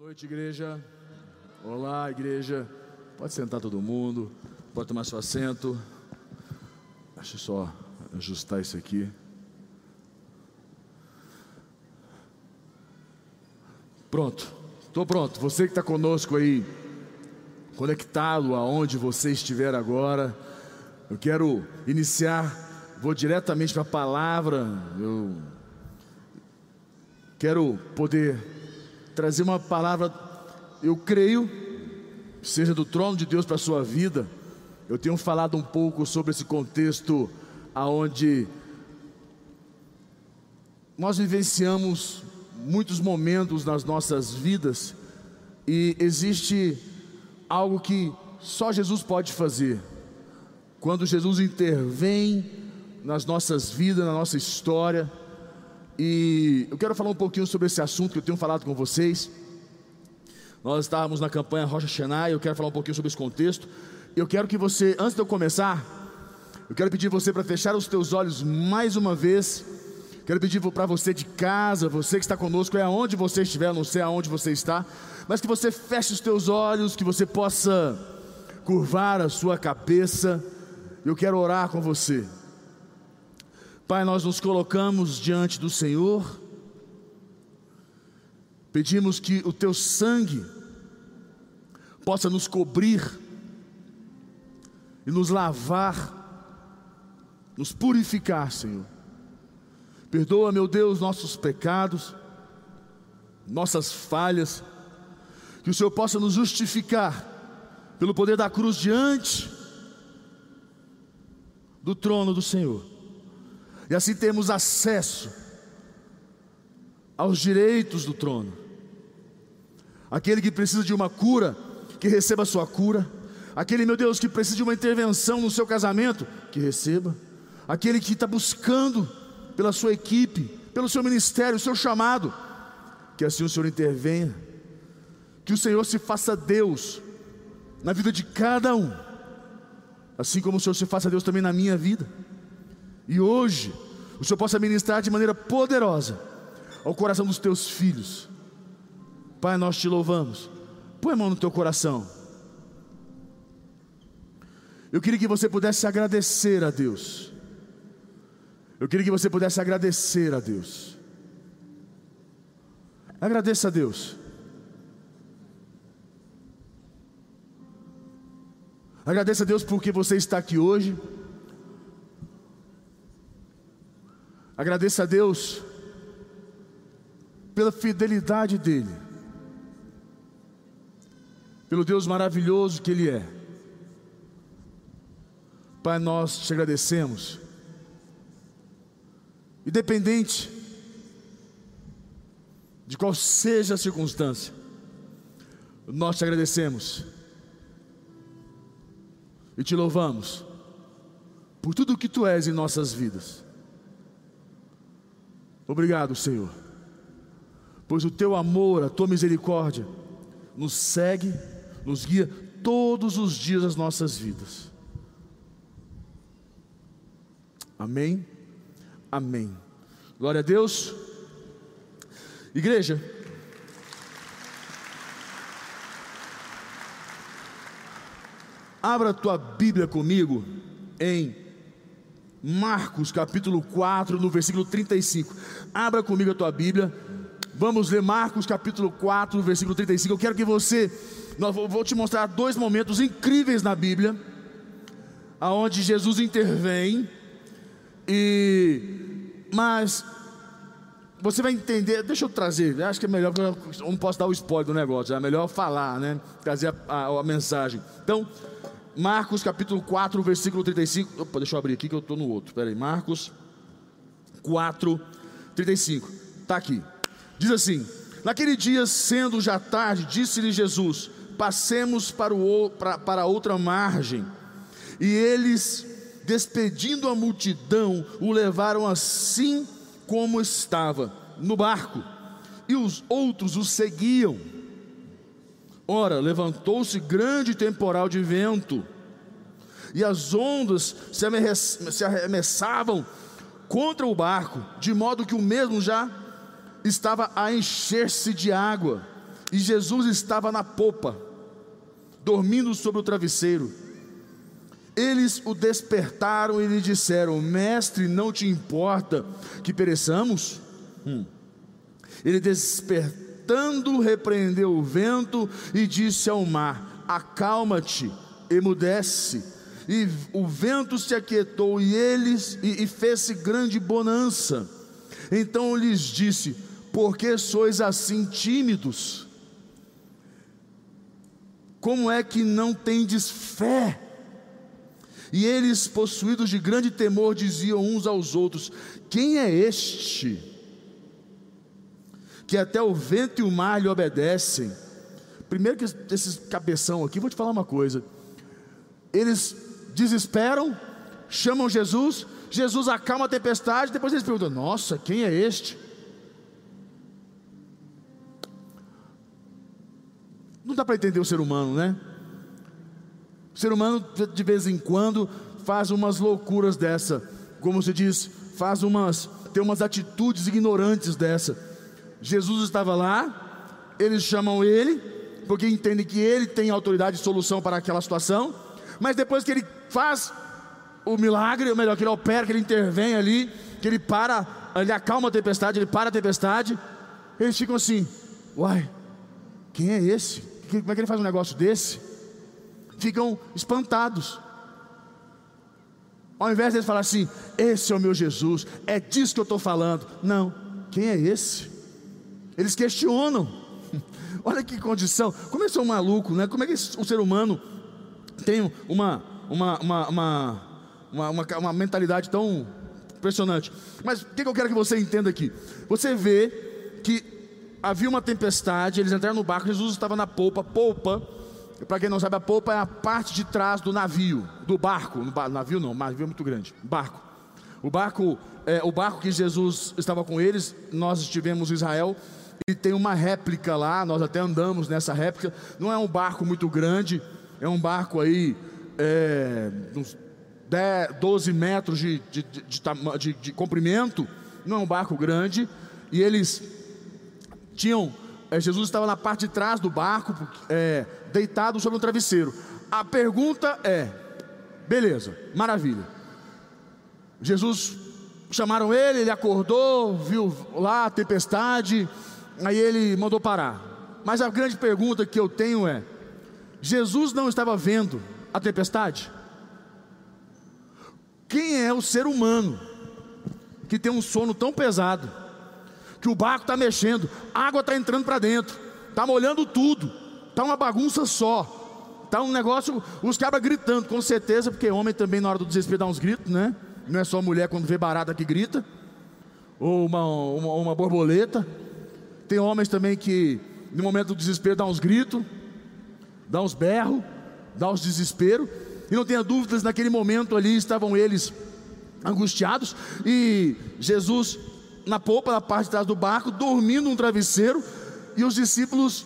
noite, igreja. Olá, igreja. Pode sentar todo mundo. Pode tomar seu assento. Deixa eu só ajustar isso aqui. Pronto. Estou pronto. Você que está conosco aí, conectado aonde você estiver agora. Eu quero iniciar, vou diretamente para a palavra. Eu quero poder trazer uma palavra, eu creio, seja do trono de Deus para a sua vida. Eu tenho falado um pouco sobre esse contexto aonde nós vivenciamos muitos momentos nas nossas vidas e existe algo que só Jesus pode fazer. Quando Jesus intervém nas nossas vidas, na nossa história, e eu quero falar um pouquinho sobre esse assunto que eu tenho falado com vocês. Nós estávamos na campanha Rocha Xenai, eu quero falar um pouquinho sobre esse contexto. Eu quero que você, antes de eu começar, eu quero pedir você para fechar os teus olhos mais uma vez. Quero pedir para você de casa, você que está conosco, é aonde você estiver, não sei aonde você está, mas que você feche os teus olhos, que você possa curvar a sua cabeça. Eu quero orar com você. Pai, nós nos colocamos diante do Senhor, pedimos que o teu sangue possa nos cobrir e nos lavar, nos purificar, Senhor. Perdoa, meu Deus, nossos pecados, nossas falhas, que o Senhor possa nos justificar pelo poder da cruz diante do trono do Senhor e assim temos acesso aos direitos do trono. Aquele que precisa de uma cura, que receba a sua cura. Aquele, meu Deus, que precisa de uma intervenção no seu casamento, que receba. Aquele que está buscando pela sua equipe, pelo seu ministério, o seu chamado, que assim o Senhor intervenha. Que o Senhor se faça Deus na vida de cada um, assim como o Senhor se faça Deus também na minha vida. E hoje, o Senhor possa ministrar de maneira poderosa ao coração dos teus filhos. Pai, nós te louvamos. Põe a mão no teu coração. Eu queria que você pudesse agradecer a Deus. Eu queria que você pudesse agradecer a Deus. Agradeça a Deus. Agradeça a Deus porque você está aqui hoje. Agradeça a Deus pela fidelidade dEle, pelo Deus maravilhoso que Ele é. Pai, nós te agradecemos, independente de qual seja a circunstância, nós te agradecemos e te louvamos por tudo o que tu és em nossas vidas. Obrigado, Senhor, pois o teu amor, a tua misericórdia, nos segue, nos guia todos os dias das nossas vidas. Amém? Amém. Glória a Deus. Igreja, abra tua Bíblia comigo em Marcos capítulo 4, no versículo 35. Abra comigo a tua Bíblia. Vamos ler Marcos capítulo 4, versículo 35. Eu quero que você, vou te mostrar dois momentos incríveis na Bíblia, aonde Jesus intervém e mas você vai entender, deixa eu trazer, acho que é melhor, eu não posso dar o spoiler do negócio, é melhor falar, né? Trazer a, a, a mensagem. Então, Marcos capítulo 4, versículo 35. Opa, deixa eu abrir aqui que eu estou no outro. Espera aí, Marcos 4, 35. Está aqui. Diz assim: Naquele dia, sendo já tarde, disse-lhe Jesus: Passemos para, o, para, para outra margem. E eles, despedindo a multidão, o levaram assim como estava, no barco. E os outros o seguiam. Ora, levantou-se grande temporal de vento, e as ondas se arremessavam contra o barco, de modo que o mesmo já estava a encher-se de água. e Jesus estava na popa, dormindo sobre o travesseiro. Eles o despertaram e lhe disseram: Mestre, não te importa que pereçamos? Hum. Ele despertando, repreendeu o vento e disse ao mar: Acalma-te, emudece. E o vento se aquietou e eles e, e fez-se grande bonança. Então lhes disse: Por que sois assim tímidos? Como é que não tendes fé? E eles, possuídos de grande temor, diziam uns aos outros: Quem é este? Que até o vento e o mar lhe obedecem. Primeiro que esses cabeção aqui, vou te falar uma coisa. Eles desesperam, chamam Jesus, Jesus acalma a tempestade, depois eles perguntam: Nossa, quem é este? Não dá para entender o ser humano, né? O ser humano, de vez em quando, faz umas loucuras dessa, como se diz, faz umas, tem umas atitudes ignorantes dessa. Jesus estava lá, eles chamam ele, porque entendem que ele tem autoridade e solução para aquela situação, mas depois que ele faz o milagre, ou melhor, que ele opera, que ele intervém ali, que ele para, ele acalma a tempestade, ele para a tempestade, eles ficam assim: uai, quem é esse? Como é que ele faz um negócio desse? ficam espantados. Ao invés de falar assim, esse é o meu Jesus, é disso que eu estou falando. Não, quem é esse? Eles questionam. Olha que condição. Como é que um maluco, né? Como é que o ser humano tem uma, uma, uma, uma, uma, uma mentalidade tão impressionante? Mas o que eu quero que você entenda aqui? Você vê que havia uma tempestade, eles entraram no barco, Jesus estava na polpa, polpa para quem não sabe, a polpa é a parte de trás do navio, do barco. No navio não, navio é muito grande. Barco. O barco, é, o barco que Jesus estava com eles, nós estivemos em Israel e tem uma réplica lá. Nós até andamos nessa réplica. Não é um barco muito grande, é um barco aí é, uns 10, 12 metros de, de, de, de comprimento. Não é um barco grande e eles tinham é, Jesus estava na parte de trás do barco, é, deitado sobre um travesseiro. A pergunta é: beleza, maravilha. Jesus chamaram ele, ele acordou, viu lá a tempestade, aí ele mandou parar. Mas a grande pergunta que eu tenho é: Jesus não estava vendo a tempestade? Quem é o ser humano que tem um sono tão pesado? que o barco está mexendo, água está entrando para dentro, está molhando tudo, está uma bagunça só, está um negócio, os cabras gritando, com certeza, porque homem também na hora do desespero dá uns gritos, né? Não é só mulher quando vê barata que grita, ou uma, uma, uma borboleta. Tem homens também que no momento do desespero dá uns gritos, dá uns berros, dá uns desespero. E não tenha dúvidas, naquele momento ali estavam eles angustiados e Jesus na polpa, na parte de trás do barco, dormindo num travesseiro, e os discípulos,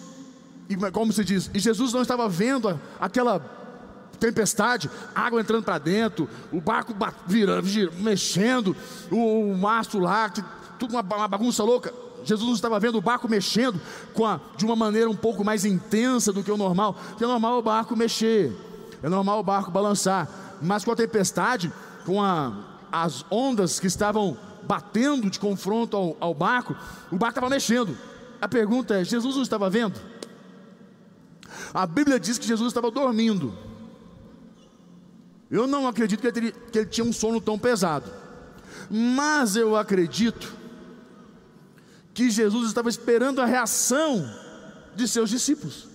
como se diz, e Jesus não estava vendo aquela tempestade, água entrando para dentro, o barco virando, mexendo, o, mastro lá, tudo uma bagunça louca. Jesus não estava vendo o barco mexendo a, de uma maneira um pouco mais intensa do que o normal, porque é normal o barco mexer, é normal o barco balançar, mas com a tempestade, com a, as ondas que estavam batendo de confronto ao, ao barco, o barco estava mexendo. A pergunta é: Jesus não estava vendo? A Bíblia diz que Jesus estava dormindo. Eu não acredito que ele, que ele tinha um sono tão pesado, mas eu acredito que Jesus estava esperando a reação de seus discípulos.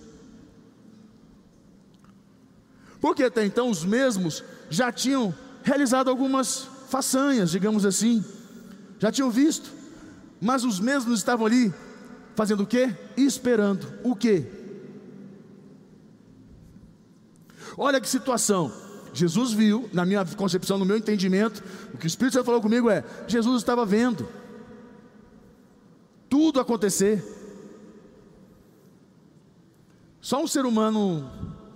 Porque até então os mesmos já tinham realizado algumas façanhas, digamos assim já tinham visto, mas os mesmos estavam ali fazendo o quê? Esperando o quê? Olha que situação. Jesus viu, na minha concepção, no meu entendimento, o que o Espírito Santo falou comigo é: Jesus estava vendo tudo acontecer. Só um ser humano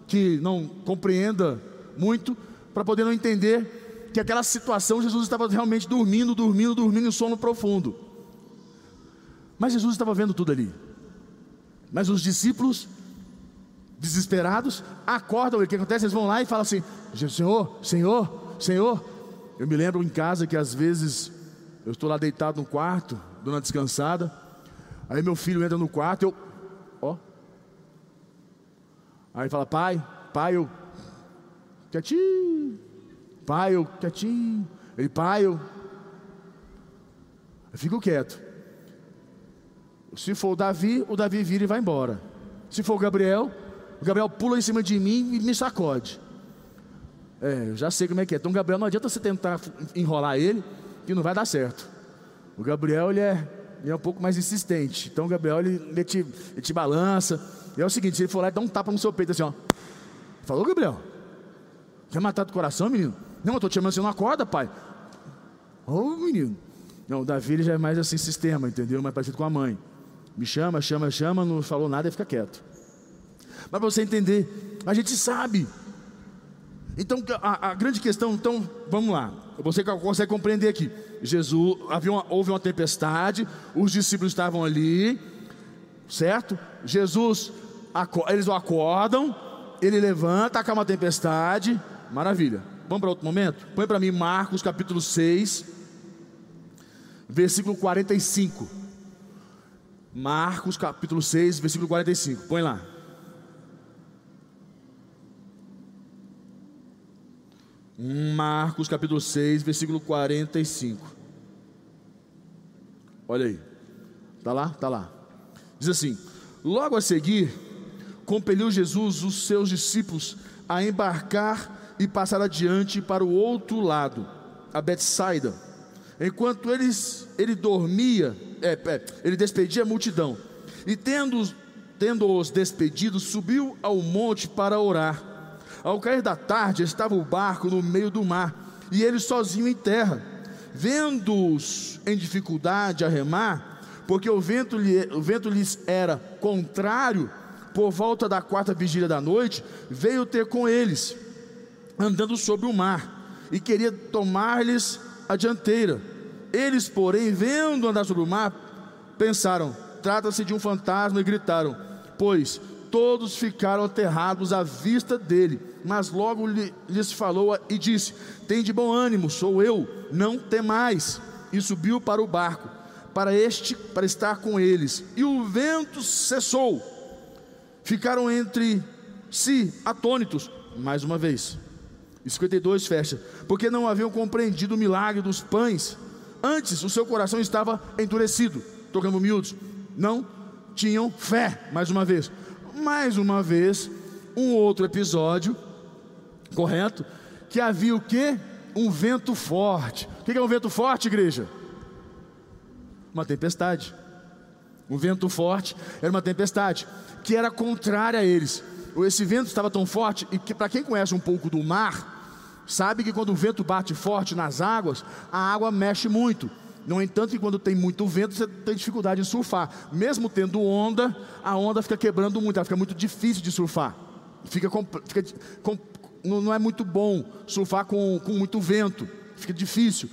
que não compreenda muito para poder não entender que aquela situação Jesus estava realmente dormindo, dormindo, dormindo em sono profundo. Mas Jesus estava vendo tudo ali. Mas os discípulos, desesperados, acordam ele. O que acontece? Eles vão lá e falam assim: Senhor, Senhor, Senhor. Eu me lembro em casa que às vezes eu estou lá deitado no quarto, dando uma descansada. Aí meu filho entra no quarto, eu, ó. Aí fala: Pai, pai, eu, quietinho. Pai, eu, quietinho. Ele, pai, eu, eu fico quieto. Se for o Davi, o Davi vira e vai embora. Se for o Gabriel, o Gabriel pula em cima de mim e me sacode. É, eu já sei como é que é. Então, Gabriel não adianta você tentar enrolar ele, que não vai dar certo. O Gabriel, ele é, ele é um pouco mais insistente. Então, o Gabriel, ele, ele, te, ele te balança. E é o seguinte: se ele for lá e dá um tapa no seu peito, assim, ó. Falou, Gabriel? Quer matar do coração, menino? Não, eu estou te chamando, você não acorda, pai. Ô, oh, menino. Não, o Davi ele já é mais assim, sistema, entendeu? Mais parecido com a mãe. Me chama, chama, chama, não falou nada e fica quieto. Mas para você entender, a gente sabe. Então, a, a, grande questão, então, vamos lá. Você consegue compreender aqui. Jesus, havia uma, houve uma tempestade, os discípulos estavam ali, certo? Jesus, eles o acordam, ele levanta, acalma a tempestade, maravilha. Vamos para outro momento? Põe para mim Marcos capítulo 6, versículo 45. Marcos capítulo 6, versículo 45. Põe lá. Marcos capítulo 6, versículo 45. Olha aí. Tá lá? Tá lá. Diz assim: Logo a seguir, compeliu Jesus os seus discípulos a embarcar e passar adiante para o outro lado, a Betsaida. Enquanto eles, ele dormia, é, é, ele despedia a multidão. E tendo-os tendo despedidos, subiu ao monte para orar. Ao cair da tarde, estava o barco no meio do mar, e ele sozinho em terra. Vendo-os em dificuldade a remar, porque o vento, lhe, o vento lhes era contrário, por volta da quarta vigília da noite, veio ter com eles, andando sobre o mar, e queria tomar-lhes a dianteira. Eles, porém, vendo andar sobre o mar, pensaram: trata-se de um fantasma, e gritaram, pois todos ficaram aterrados à vista dele. Mas logo lhes falou e disse: Tem de bom ânimo, sou eu, não temais. E subiu para o barco, para este, para estar com eles. E o vento cessou. Ficaram entre si atônitos, mais uma vez. E 52 fecha, porque não haviam compreendido o milagre dos pães Antes o seu coração estava endurecido, tocando miúdos. Não tinham fé, mais uma vez. Mais uma vez, um outro episódio, correto? Que havia o que? Um vento forte. O que é um vento forte, igreja? Uma tempestade. Um vento forte era uma tempestade que era contrária a eles. Esse vento estava tão forte e que para quem conhece um pouco do mar, Sabe que quando o vento bate forte nas águas, a água mexe muito. No entanto, que quando tem muito vento, você tem dificuldade em surfar. Mesmo tendo onda, a onda fica quebrando muito, ela fica muito difícil de surfar. Fica, fica com, não é muito bom surfar com, com muito vento, fica difícil.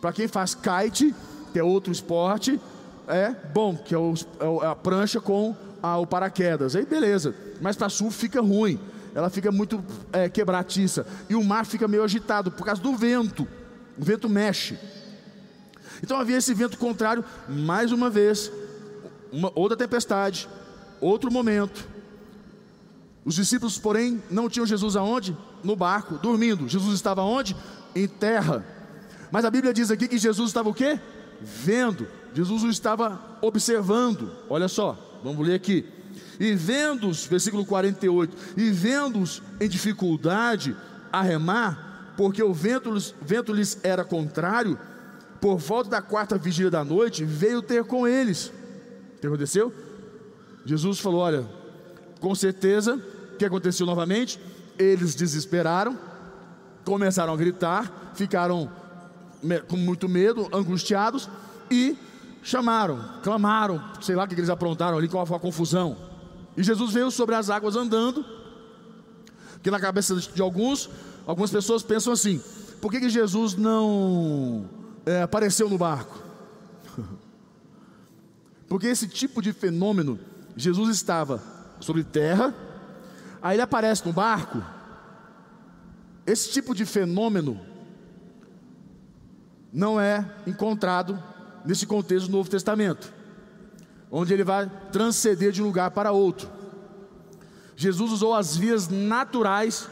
Para quem faz kite, que é outro esporte, é bom, que é, o, é a prancha com a, o paraquedas. Aí beleza, mas para surf fica ruim ela fica muito é, quebratiça. E o mar fica meio agitado por causa do vento. O vento mexe. Então havia esse vento contrário, mais uma vez, uma outra tempestade, outro momento. Os discípulos, porém, não tinham Jesus aonde? No barco, dormindo. Jesus estava onde? Em terra. Mas a Bíblia diz aqui que Jesus estava o quê? Vendo. Jesus o estava observando. Olha só, vamos ler aqui e vendo-os, versículo 48, e vendo-os em dificuldade a remar, porque o vento, vento lhes era contrário, por volta da quarta vigília da noite, veio ter com eles. O que aconteceu? Jesus falou: Olha, com certeza, o que aconteceu novamente? Eles desesperaram, começaram a gritar, ficaram com muito medo, angustiados e chamaram, clamaram, sei lá o que eles aprontaram ali, qual foi a confusão. E Jesus veio sobre as águas andando, que na cabeça de alguns, algumas pessoas pensam assim: por que, que Jesus não é, apareceu no barco? Porque esse tipo de fenômeno Jesus estava sobre terra, aí ele aparece no barco. Esse tipo de fenômeno não é encontrado nesse contexto do Novo Testamento, onde ele vai transcender de um lugar para outro. Jesus usou as vias naturais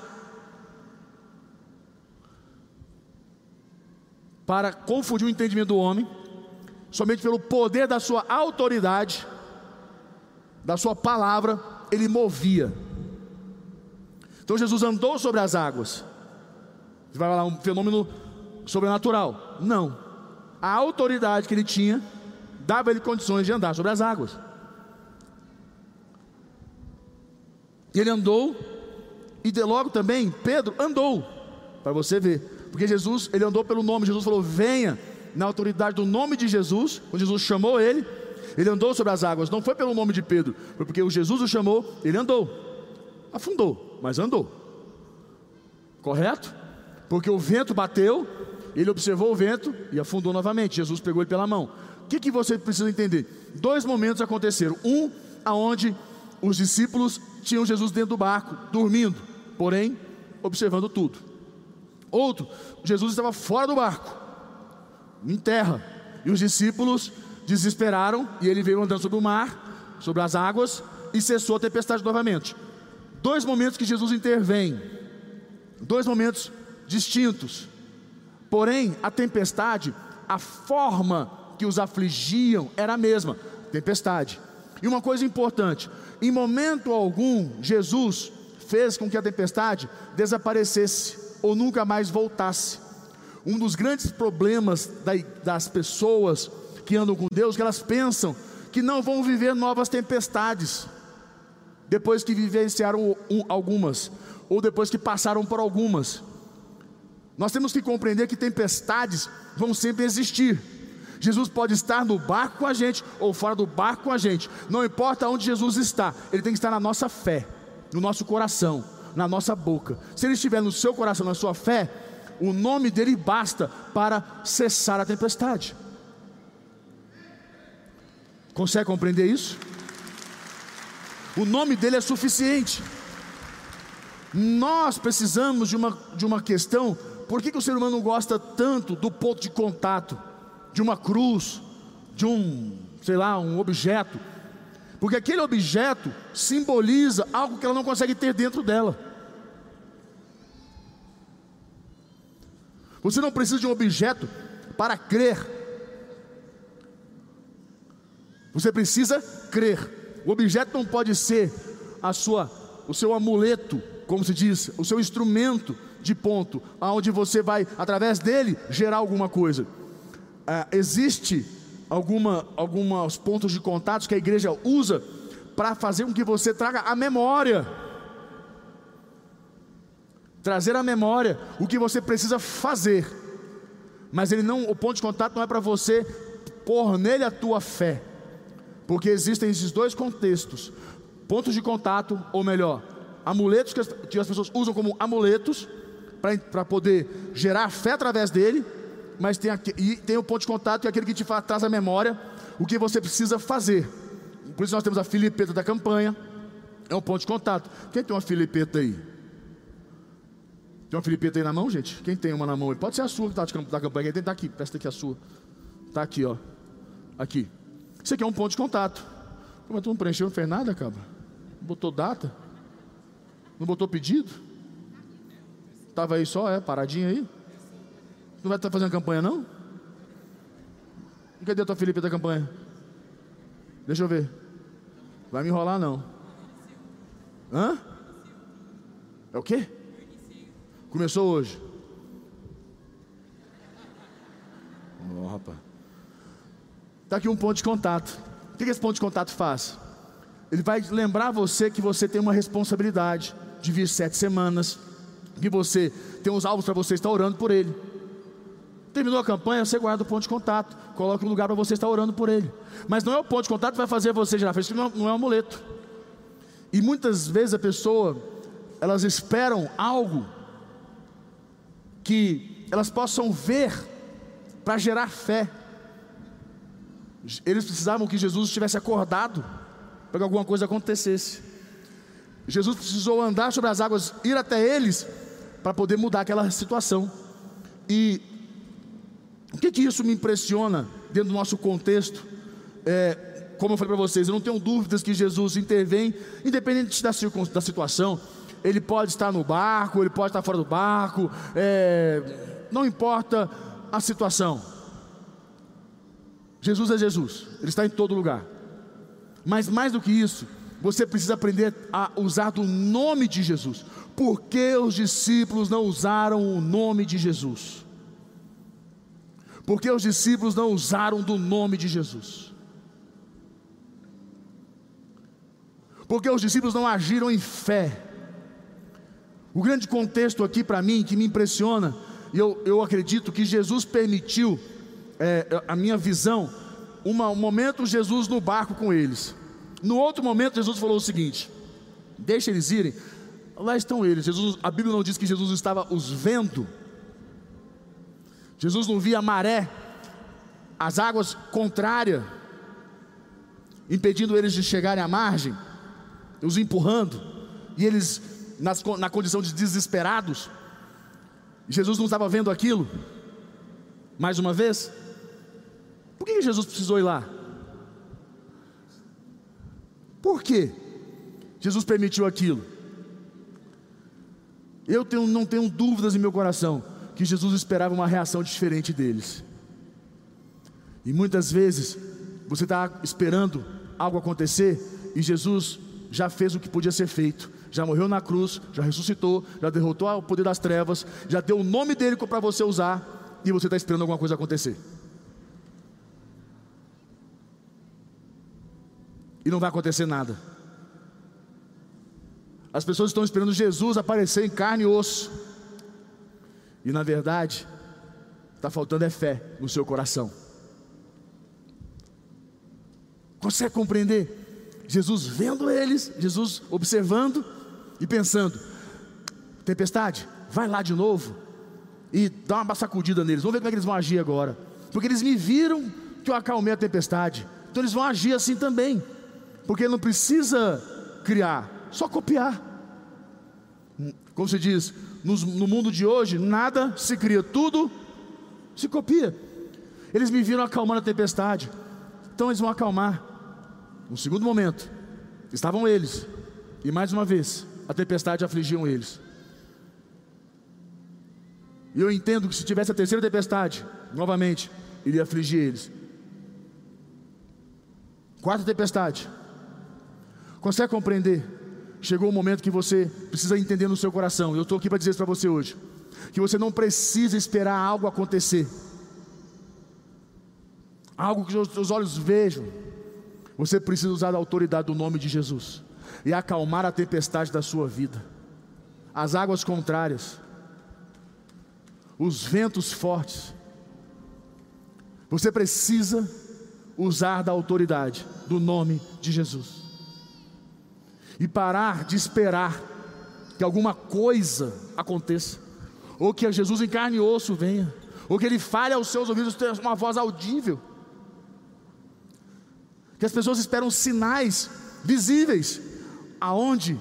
para confundir o entendimento do homem, somente pelo poder da sua autoridade, da sua palavra, ele movia. Então Jesus andou sobre as águas. Você vai falar um fenômeno sobrenatural? Não. A autoridade que ele tinha dava ele condições de andar sobre as águas. Ele andou, e de logo também Pedro andou, para você ver, porque Jesus, ele andou pelo nome, Jesus falou: venha, na autoridade do nome de Jesus, quando Jesus chamou ele, ele andou sobre as águas, não foi pelo nome de Pedro, foi porque o Jesus o chamou, ele andou, afundou, mas andou, correto? Porque o vento bateu, ele observou o vento e afundou novamente. Jesus pegou ele pela mão. O que, que você precisa entender? Dois momentos aconteceram. Um, aonde os discípulos tinham Jesus dentro do barco, dormindo, porém observando tudo. Outro, Jesus estava fora do barco, em terra, e os discípulos desesperaram e ele veio andando sobre o mar, sobre as águas e cessou a tempestade novamente. Dois momentos que Jesus intervém, dois momentos distintos. Porém, a tempestade, a forma que os afligiam era a mesma, tempestade. E uma coisa importante, em momento algum, Jesus fez com que a tempestade desaparecesse ou nunca mais voltasse. Um dos grandes problemas das pessoas que andam com Deus, que elas pensam que não vão viver novas tempestades, depois que vivenciaram algumas, ou depois que passaram por algumas. Nós temos que compreender que tempestades vão sempre existir. Jesus pode estar no barco com a gente ou fora do barco com a gente, não importa onde Jesus está, ele tem que estar na nossa fé, no nosso coração, na nossa boca. Se ele estiver no seu coração, na sua fé, o nome dele basta para cessar a tempestade. Consegue compreender isso? O nome dele é suficiente. Nós precisamos de uma, de uma questão: por que, que o ser humano gosta tanto do ponto de contato? de uma cruz, de um, sei lá, um objeto, porque aquele objeto simboliza algo que ela não consegue ter dentro dela. Você não precisa de um objeto para crer. Você precisa crer. O objeto não pode ser a sua, o seu amuleto, como se diz, o seu instrumento de ponto, aonde você vai através dele gerar alguma coisa ah, existe alguma, alguns pontos de contatos que a igreja usa para fazer com que você traga a memória. Trazer a memória o que você precisa fazer. Mas ele não, o ponto de contato não é para você pôr nele a tua fé. Porque existem esses dois contextos: pontos de contato, ou melhor, amuletos que as, que as pessoas usam como amuletos para poder gerar fé através dele, mas tem, aqui, e tem o ponto de contato, que é aquele que te faz, traz a memória o que você precisa fazer. Por isso nós temos a filipeta da campanha, é um ponto de contato. Quem tem uma filipeta aí? Tem uma filipeta aí na mão, gente? Quem tem uma na mão? Pode ser a sua que está da campanha. Quem tem tá aqui, presta aqui a sua. Está aqui, ó. Aqui. Isso aqui é um ponto de contato. Como tu não preencheu, não fez nada, cara? Não botou data? Não botou pedido? Estava aí só, é, paradinho aí? Não vai estar fazendo campanha, não? E cadê a tua Felipe da campanha? Deixa eu ver. Vai me enrolar, não. Hã? É o quê? Começou hoje. Oh, rapaz. Está aqui um ponto de contato. O que esse ponto de contato faz? Ele vai lembrar você que você tem uma responsabilidade de vir sete semanas, que você tem uns alvos para você estar orando por ele. Terminou a campanha, você guarda o ponto de contato, coloca um lugar para você estar orando por ele. Mas não é o ponto de contato que vai fazer você gerar fé, isso não, não é um amuleto. E muitas vezes a pessoa, elas esperam algo que elas possam ver para gerar fé. Eles precisavam que Jesus estivesse acordado para que alguma coisa acontecesse. Jesus precisou andar sobre as águas, ir até eles, para poder mudar aquela situação. E o que, que isso me impressiona dentro do nosso contexto? É, como eu falei para vocês, eu não tenho dúvidas que Jesus intervém, independente da, da situação. Ele pode estar no barco, ele pode estar fora do barco, é, não importa a situação. Jesus é Jesus, Ele está em todo lugar. Mas mais do que isso, você precisa aprender a usar do nome de Jesus. Por que os discípulos não usaram o nome de Jesus? Por que os discípulos não usaram do nome de Jesus? Porque os discípulos não agiram em fé. O grande contexto aqui para mim, que me impressiona, e eu, eu acredito que Jesus permitiu, é, a minha visão, uma, um momento Jesus no barco com eles. No outro momento, Jesus falou o seguinte: deixa eles irem. Lá estão eles. Jesus, a Bíblia não diz que Jesus estava os vendo. Jesus não via a maré, as águas contrárias, impedindo eles de chegarem à margem, os empurrando, e eles nas, na condição de desesperados. Jesus não estava vendo aquilo. Mais uma vez, por que Jesus precisou ir lá? Por que Jesus permitiu aquilo? Eu tenho, não tenho dúvidas em meu coração que Jesus esperava uma reação diferente deles. E muitas vezes você está esperando algo acontecer e Jesus já fez o que podia ser feito. Já morreu na cruz, já ressuscitou, já derrotou o poder das trevas, já deu o nome dele para você usar e você está esperando alguma coisa acontecer. E não vai acontecer nada. As pessoas estão esperando Jesus aparecer em carne e osso, e na verdade, está faltando é fé no seu coração. Consegue compreender? Jesus vendo eles, Jesus observando e pensando: tempestade, vai lá de novo e dá uma sacudida neles. Vamos ver como é que eles vão agir agora, porque eles me viram que eu acalmei a tempestade, então eles vão agir assim também porque ele não precisa criar, só copiar. Como se diz, no, no mundo de hoje, nada se cria, tudo se copia. Eles me viram acalmando a tempestade, então eles vão acalmar. No segundo momento, estavam eles, e mais uma vez, a tempestade afligiam eles. E eu entendo que se tivesse a terceira tempestade, novamente, iria afligir eles. Quarta tempestade, Consegue compreender? Chegou o momento que você precisa entender no seu coração. Eu estou aqui para dizer isso para você hoje. Que você não precisa esperar algo acontecer. Algo que os seus olhos vejam. Você precisa usar a autoridade do nome de Jesus e acalmar a tempestade da sua vida, as águas contrárias, os ventos fortes. Você precisa usar da autoridade do nome de Jesus e parar de esperar que alguma coisa aconteça, ou que Jesus em carne e osso venha, ou que ele fale aos seus ouvidos uma voz audível. Que as pessoas esperam sinais visíveis, aonde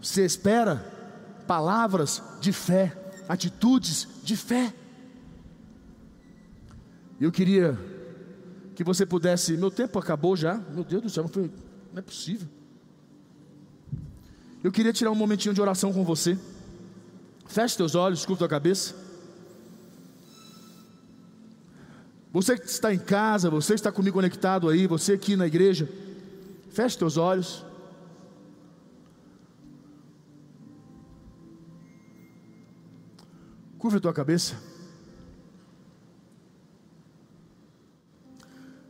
se espera palavras de fé, atitudes de fé. Eu queria que você pudesse. Meu tempo acabou já. Meu Deus do céu, não, foi, não é possível. Eu queria tirar um momentinho de oração com você. Feche teus olhos, curva tua cabeça. Você que está em casa, você que está comigo conectado aí, você aqui na igreja, feche teus olhos. Curva a tua cabeça.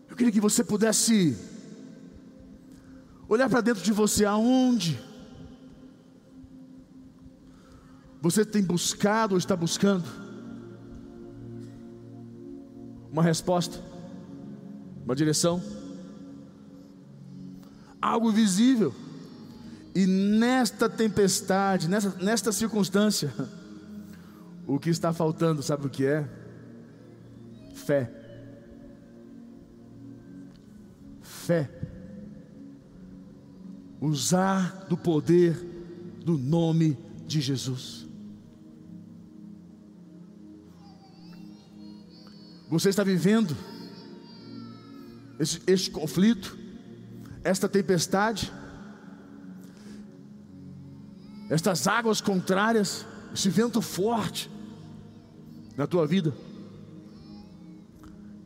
Eu queria que você pudesse olhar para dentro de você, aonde Você tem buscado ou está buscando uma resposta, uma direção, algo visível. E nesta tempestade, nesta, nesta circunstância, o que está faltando, sabe o que é? Fé. Fé. usar do poder do nome de Jesus. Você está vivendo este, este conflito, esta tempestade, estas águas contrárias, esse vento forte na tua vida,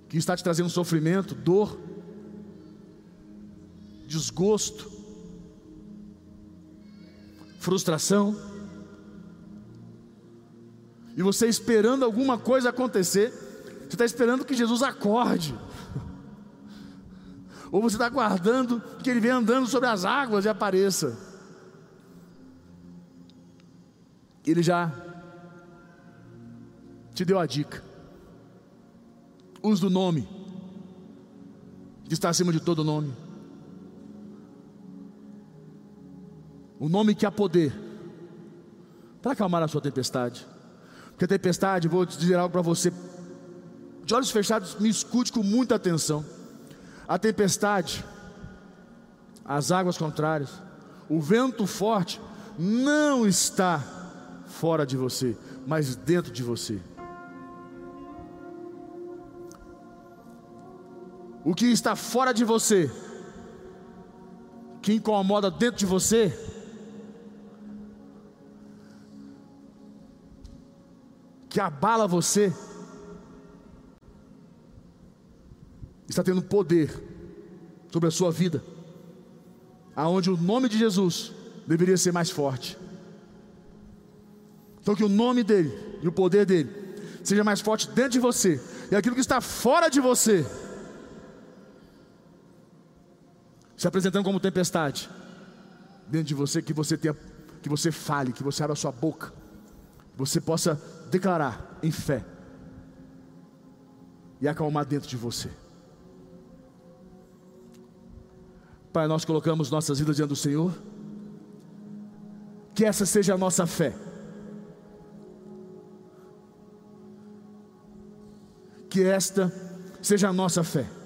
que está te trazendo sofrimento, dor, desgosto, frustração, e você esperando alguma coisa acontecer, você está esperando que Jesus acorde, ou você está aguardando que Ele venha andando sobre as águas e apareça. Ele já te deu a dica. Use do nome, que está acima de todo nome. O nome que há poder para acalmar a sua tempestade. Porque a tempestade, vou dizer algo para você, de olhos fechados, me escute com muita atenção. A tempestade, as águas contrárias, o vento forte, não está fora de você, mas dentro de você. O que está fora de você, que incomoda dentro de você, que abala você, está tendo poder sobre a sua vida, aonde o nome de Jesus deveria ser mais forte. Então que o nome dele e o poder dele seja mais forte dentro de você, e aquilo que está fora de você, se apresentando como tempestade dentro de você, que você tenha, que você fale, que você abra a sua boca, você possa declarar em fé e acalmar dentro de você. Pai, nós colocamos nossas vidas diante do Senhor, que essa seja a nossa fé. Que esta seja a nossa fé